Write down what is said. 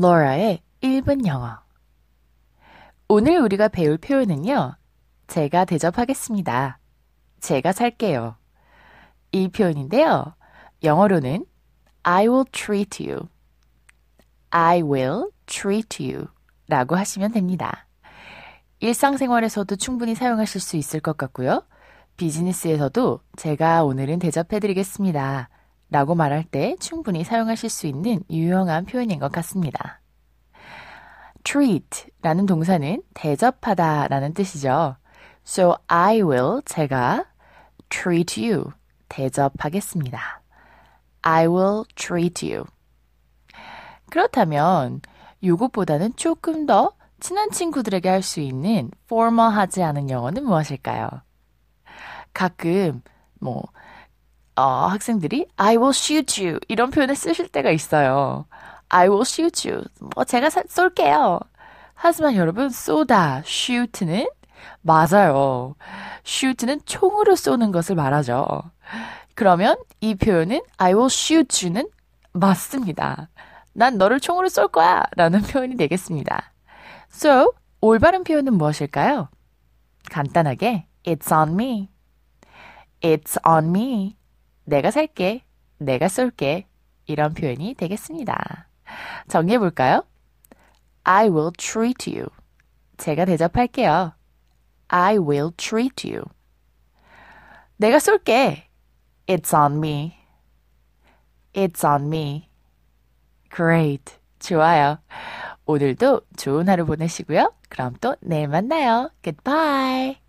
로라의 1분 영어. 오늘 우리가 배울 표현은요. 제가 대접하겠습니다. 제가 살게요. 이 표현인데요. 영어로는 I will treat you. I will treat you 라고 하시면 됩니다. 일상생활에서도 충분히 사용하실 수 있을 것 같고요. 비즈니스에서도 제가 오늘은 대접해드리겠습니다. 라고 말할 때 충분히 사용하실 수 있는 유용한 표현인 것 같습니다. treat 라는 동사는 대접하다 라는 뜻이죠. So I will 제가 treat you 대접하겠습니다. I will treat you. 그렇다면 이것보다는 조금 더 친한 친구들에게 할 수 있는 formal하지 않은 영어는 무엇일까요? 가끔 뭐 어, 학생들이 I will shoot you 이런 표현을 쓰실 때가 있어요. I will shoot you. 뭐 제가 사, 쏠게요. 하지만 여러분 쏘다 shoot는 맞아요. shoot는 총으로 쏘는 것을 말하죠. 그러면 이 표현은 I will shoot you는 맞습니다. 난 너를 총으로 쏠 거야 라는 표현이 되겠습니다. So, 올바른 표현은 무엇일까요? 간단하게 It's on me. It's on me. 내가 살게. 내가 쏠게. 이런 표현이 되겠습니다. 정리해 볼까요? I will treat you. 제가 대접할게요. I will treat you. 내가 쏠게. It's on me. It's on me. Great. 좋아요. 오늘도 좋은 하루 보내시고요. 그럼 또 내일 만나요. Goodbye.